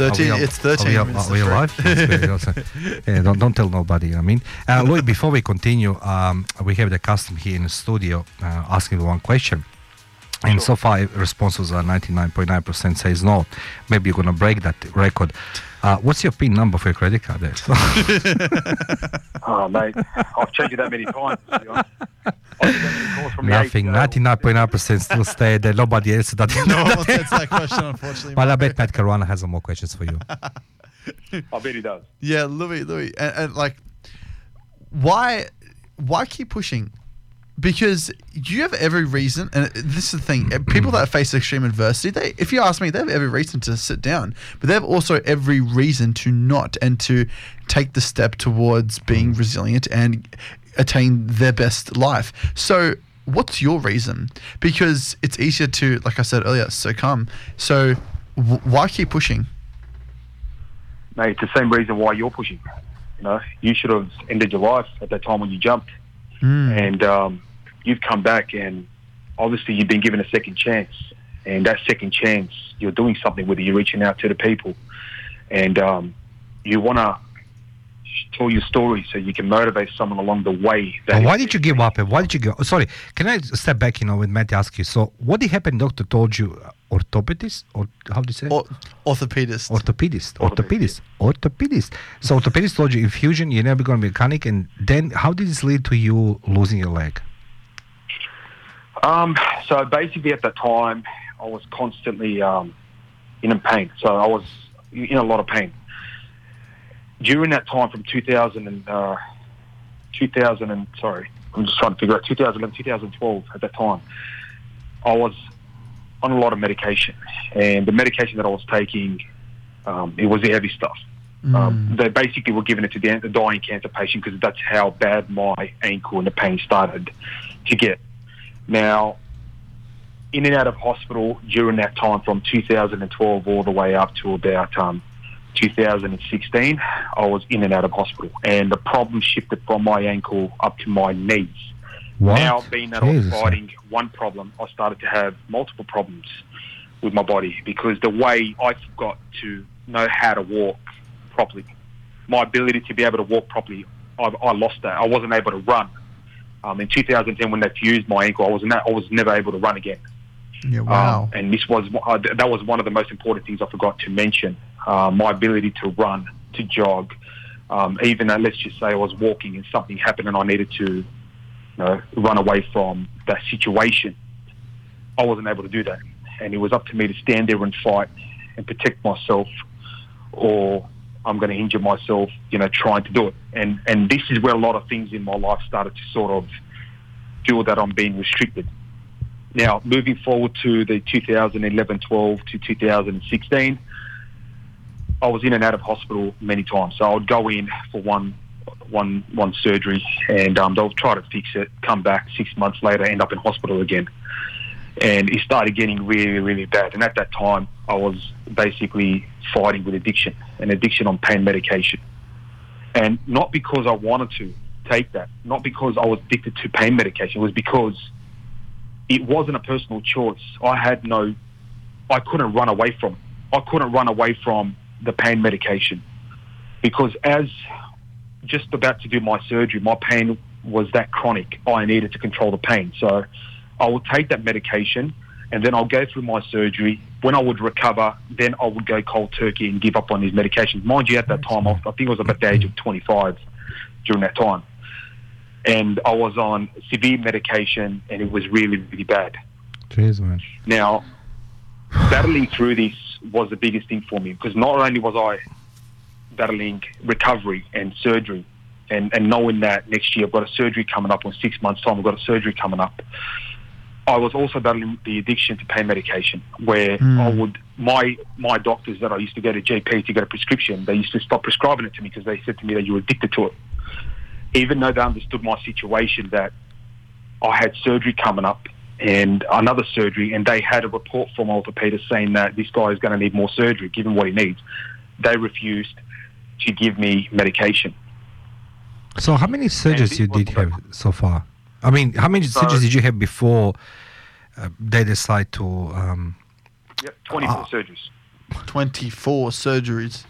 Are we alive? 13 it's 13 Are we, minutes are we alive? That's very awesome. yeah, don't, don't tell nobody. I mean, uh, Lloyd, before we continue, um, we have the custom here in the studio uh, asking one question. And so far, responses are 99.9% says no. Maybe you're going to break that record. Uh, what's your PIN number for your credit card there? Oh, mate, I've changed it that many times. to be honest. I've been getting calls from Nothing. 99.9% still stay there. Nobody else that. No one answers that question, unfortunately. Well, I bet Pat Caruana has some more questions for you. I bet he does. Yeah, Louis, Louis, and, and like, why, why keep pushing? Because you have every reason, and this is the thing: uh, people that face extreme adversity, they, if you ask me, they have every reason to sit down, but they have also every reason to not and to take the step towards being resilient and attain their best life. So, what's your reason? Because it's easier to, like I said earlier, succumb. So, w- why keep pushing? Mate, it's the same reason why you're pushing. You know, you should have ended your life at that time when you jumped. and um, you've come back and obviously you've been given a second chance and that second chance you're doing something with it you're reaching out to the people and um, you want to tell your story so you can motivate someone along the way that But why did you give up? and Why did you go? oh, sorry, can I step back? You know, when Matt asked you. So, what did happen? Doctor told you uh, orthopedist or how do you say? Or, orthopedist. Orthopedist. Orthopedist. Orthopedist. So, orthopedist told you infusion. You're never going to be a mechanic. And then, how did this lead to you losing your leg? Um, so basically, at that time, I was constantly um, in pain. So I was in a lot of pain. During that time, from 2000 and uh, 2000 and sorry, I'm just trying to figure out 2011, 2012. At that time, I was on a lot of medication, and the medication that I was taking, um, it was the heavy stuff. Um, they basically were giving it to the, the dying cancer patient because that's how bad my ankle and the pain started to get. Now, in and out of hospital during that time from 2012 all the way up to about um, 2016, I was in and out of hospital. And the problem shifted from my ankle up to my knees. What? Now, being that I was fighting one problem, I started to have multiple problems with my body because the way I forgot to know how to walk properly, my ability to be able to walk properly, I, I lost that. I wasn't able to run. Um, in 2010, when they fused my ankle, I was not, I was never able to run again. Yeah, wow. Um, and this was uh, that was one of the most important things I forgot to mention. Uh, my ability to run, to jog, um, even though let's just say I was walking and something happened and I needed to, you know, run away from that situation. I wasn't able to do that, and it was up to me to stand there and fight and protect myself, or I'm going to injure myself, you know, trying to do it. And and this is where a lot of things in my life started to sort of feel that I'm being restricted. Now, moving forward to the 2011-12 to 2016, I was in and out of hospital many times. So I would go in for one, one, one surgery, and um, they'll try to fix it. Come back six months later, end up in hospital again, and it started getting really, really bad. And at that time, I was basically fighting with addiction, an addiction on pain medication, and not because I wanted to take that, not because I was addicted to pain medication. It was because it wasn't a personal choice. I had no, I couldn't run away from. I couldn't run away from the pain medication because as just about to do my surgery, my pain was that chronic. I needed to control the pain, so I would take that medication and then I'll go through my surgery. When I would recover, then I would go cold turkey and give up on these medications. Mind you, at that time, I I think I was about the age of 25 during that time. And I was on severe medication and it was really, really bad. Jeez, man. Now, battling through this was the biggest thing for me because not only was I battling recovery and surgery, and, and knowing that next year I've got a surgery coming up, or in six months' time I've got a surgery coming up, I was also battling the addiction to pain medication, where hmm. I would my my doctors that I used to go to GP to get a prescription, they used to stop prescribing it to me because they said to me that you were addicted to it, even though they understood my situation that I had surgery coming up and another surgery, and they had a report from orthopedist saying that this guy is going to need more surgery, given what he needs. They refused to give me medication. So, how many surgeries you did have so far? I mean, how many So- surgeries did you have before uh, they decide to? Um, Yep, 24 Ah. surgeries. 24 surgeries.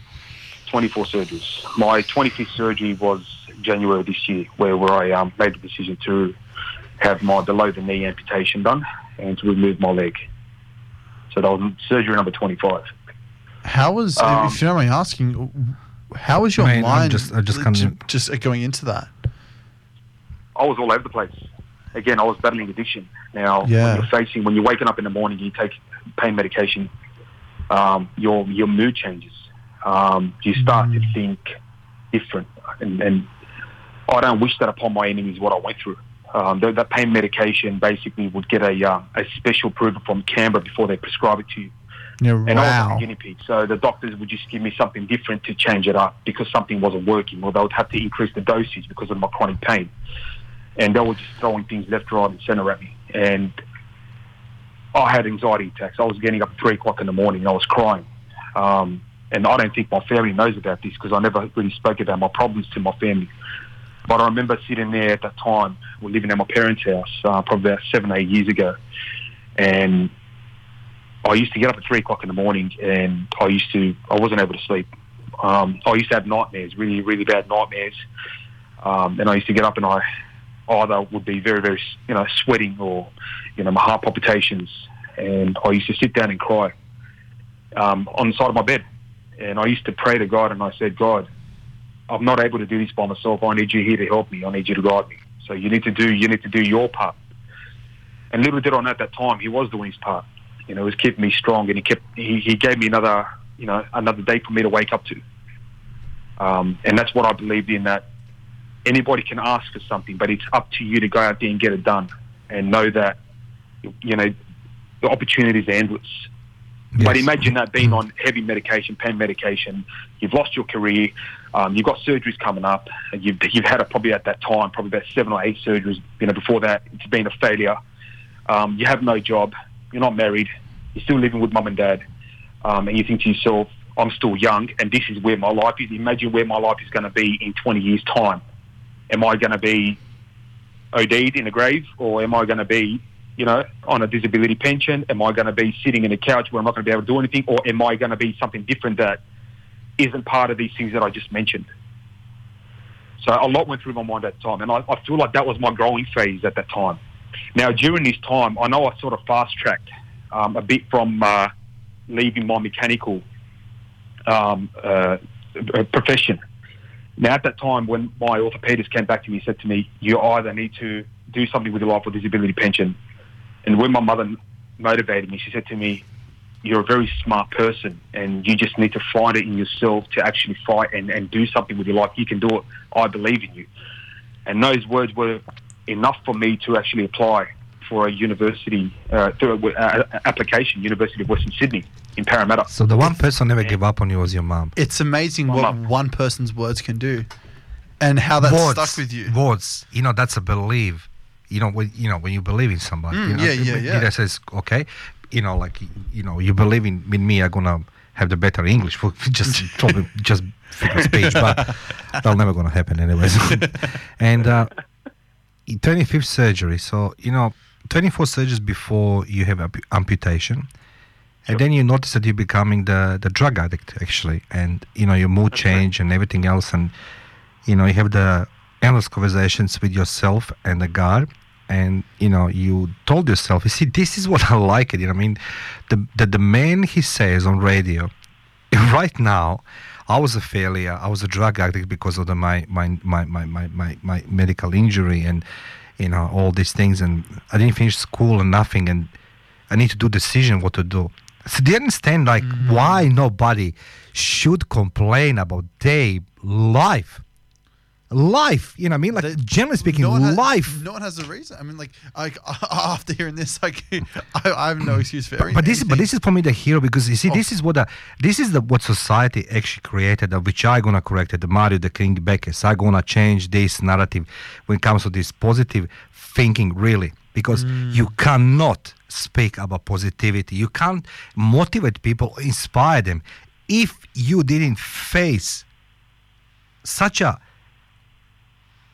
24 surgeries. My 25th surgery was January this year, where, where I um, made the decision to have my below the knee amputation done and to remove my leg. So that was surgery number 25. How was, Um, if you don't mind asking, how was your I mean, I'm mind just- I just uh, can't- just uh, going into that? I was all over the place. Again, I was battling addiction. Now, Yeah. when you're facing, when you're waking up in the morning, you take pain medication, um, your your mood changes. Um, you start to think different, and, and I don't wish that upon my enemies. What I went through. Um, that, that pain medication basically would get a uh, a special approval from Canberra before they prescribe it to you. Yeah, And I was a guinea pig. So the doctors would just give me something different to change it up because something wasn't working, or they would have to increase the dosage because of my chronic pain. And they were just throwing things left, right, and centre at me. And I had anxiety attacks. I was getting up at three o'clock in the morning and I was crying. Um, and I don't think my family knows about this because I never really spoke about my problems to my family. But I remember sitting there at that time, we're living at my parents' house, uh, probably about seven, eight years ago. And I used to get up at three o'clock in the morning and I used to, I wasn't able to sleep. Um, I used to have nightmares, really, really bad nightmares. Um, and I used to get up and I either would be very, very, you know, sweating or, you know, my heart palpitations. And I used to sit down and cry um, on the side of my bed. And I used to pray to God and I said, God, I'm not able to do this by myself. I need you here to help me. I need you to guide me. So you need to do, you need to do your part. And little did I know at that time, he was doing his part. You know, he was keeping me strong and he kept, he, he gave me another, you know, another day for me to wake up to. Um, and that's what I believed in that anybody can ask for something, but it's up to you to go out there and get it done and know that, you know, the opportunities are endless. But imagine that being on heavy medication, pain medication, you've lost your career, um, you've got surgeries coming up, and you've, you've had it probably at that time, probably about seven or eight surgeries, you know, before that, it's been a failure. Um, you have no job, you're not married, you're still living with mum and dad, um, and you think to yourself, I'm still young, and this is where my life is. Imagine where my life is going to be in 20 years' time. Am I going to be OD'd in a grave, or am I going to be, you know, on a disability pension? Am I going to be sitting in a couch where I'm not going to be able to do anything, or am I going to be something different that isn't part of these things that I just mentioned? So a lot went through my mind at the time, and I, I feel like that was my growing phase at that time. Now, during this time, I know I sort of fast tracked um, a bit from uh, leaving my mechanical um, uh, profession. Now, at that time, when my orthopedist came back to me, he said to me, "You either need to do something with your life or disability pension." And when my mother motivated me, she said to me, "You're a very smart person, and you just need to find it in yourself to actually fight and, and do something with your life. You can do it. I believe in you." And those words were enough for me to actually apply for a university uh, through a, uh, application, University of Western Sydney in Parramatta. So the one person never gave up on you was your mum. It's amazing what one person's words can do, and how that words, stuck with you. Words, you know, that's a belief. You know, when you know when you believe in somebody. Mm, you know, yeah, yeah, yeah. That says okay, you know, like you know, you believe in, in me. I'm gonna have the better English for just probably just figure speech, but that's never gonna happen anyways. and uh, 25th surgery. So you know, 24 surgeries before you have ampu- amputation. And then you notice that you're becoming the, the drug addict actually, and you know your mood change and everything else, and you know you have the endless conversations with yourself and the God, and you know you told yourself, you see, this is what I like it. You know, I mean, the the, the man he says on radio, right now, I was a failure. I was a drug addict because of the my my my my my, my, my medical injury and you know all these things, and I didn't finish school and nothing, and I need to do decision what to do. So you understand like mm. why nobody should complain about their life? Life, you know what I mean? Like generally speaking, no has, life. No one has a reason. I mean, like, I, after hearing this, like, I, I have no excuse for But, but this, but this is for me the hero because you see, Oh. this is what the, this is the what society actually created, uh, which I gonna correct it. The Mario, the King Beckers, I gonna change this narrative when it comes to this positive thinking, really, because Mm. you cannot speak about positivity. You can't motivate people, inspire them, if you didn't face such a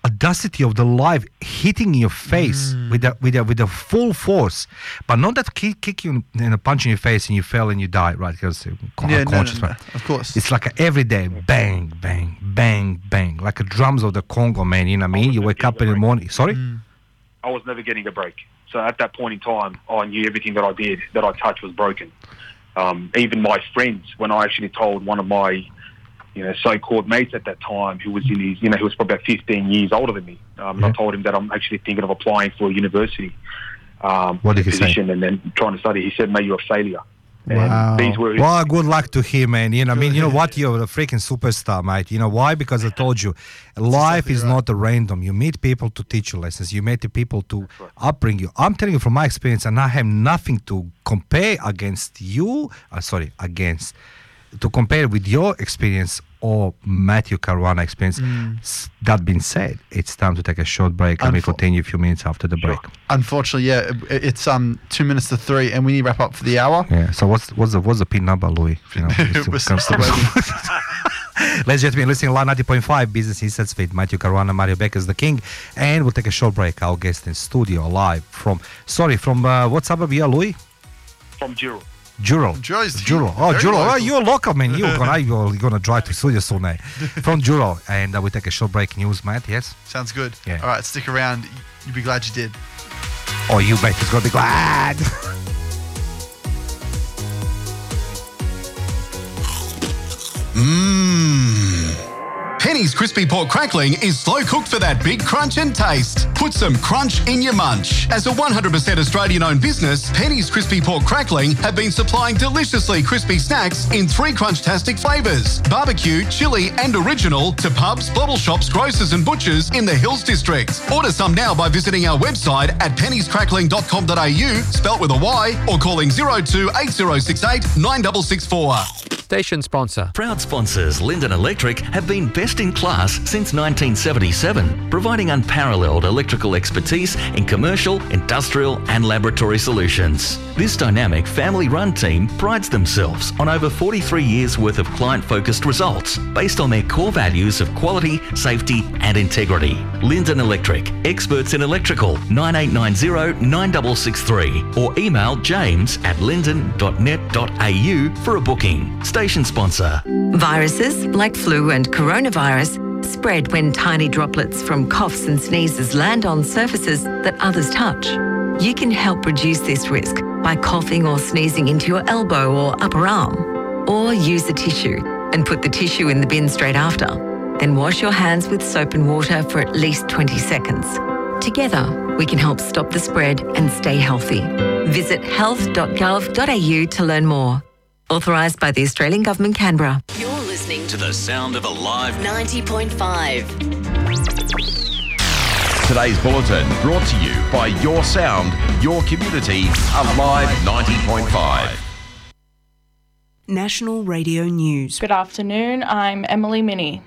audacity of the life hitting your face Mm. with a with a with a full force, but not that kick, kick you and a punch in your face and you fell and you die, right? Because con- Yeah, no, no, no, of course. It's like a everyday bang, bang, bang, bang, like a drums of the Congo, man. You know what I mean? You wake up in the morning. Sorry. Mm. I was never getting a break. So at that point in time, I knew everything that I did, that I touched, was broken. Um, even my friends, when I actually told one of my, you know, so-called mates at that time, who was in his, you know, who was probably about 15 years older than me, um, and I told him that I'm actually thinking of applying for a university um, What did he say? and then trying to study. He said, "Mate, you're a failure." Wow. And these Well, good luck to him, man. You know, I mean, you know what? You're a freaking superstar, mate. You know why? Because I told you, life is not a random. You meet people to teach you lessons. You meet the people to upbring you. I'm telling you from my experience, and I have nothing to compare against you. Uh, sorry, against to compare with your experience or Matthew Caruana experience. Mm. That being said, it's time to take a short break, and we Unfo- continue a few minutes after the break. Unfortunately, yeah, it- it's um two minutes to three, and we need to wrap up for the hour. Yeah. So what's what's the what's the pin number, Louis? You know, We're still waiting. Ladies and gentlemen, listening live 90.5 Business Insights with Matthew Caruana, Mario Beck is the king. And we'll take a short break. Our guest in studio live from, sorry, from uh, what suburb here, Louis? from Dural. Dural. Dural. Oh, Dural. Oh, you're local, man. You're gonna, you're gonna drive to studio soon, eh? From Dural. And uh, we take a short break. News, Matt, yes? Sounds good. Yeah. All right, stick around. You'll be glad you did. Oh, you, mate, is gonna be glad. Mmm. Penny's crispy pork crackling is slow cooked for that big crunch and taste. Put some crunch in your munch. As a 100% Australian owned business, Penny's crispy pork crackling have been supplying deliciously crispy snacks in three crunchtastic flavours barbecue, chili, and original to pubs, bottle shops, grocers, and butchers in the Hills District. Order some now by visiting our website at pennyscrackling.com.au, spelt with a Y, or calling 02 8068 9664. Station sponsor. Proud sponsors Linden Electric have been best in class since 1977, providing unparalleled electrical expertise in commercial, industrial, and laboratory solutions. This dynamic family run team prides themselves on over 43 years worth of client focused results based on their core values of quality, safety, and integrity. Linden Electric, experts in electrical 9890 9663 or email james at linden.net.au for a booking. Station sponsor. Viruses like flu and coronavirus spread when tiny droplets from coughs and sneezes land on surfaces that others touch. You can help reduce this risk by coughing or sneezing into your elbow or upper arm. Or use a tissue and put the tissue in the bin straight after. Then wash your hands with soap and water for at least 20 seconds. Together, we can help stop the spread and stay healthy. Visit health.gov.au to learn more. Authorised by the Australian Government, Canberra. You're listening To the sound of Alive 90.5. Today's bulletin brought to you by Your Sound, Your Community, Alive 90.5. National Radio News. Good afternoon. I'm Emily Minnie.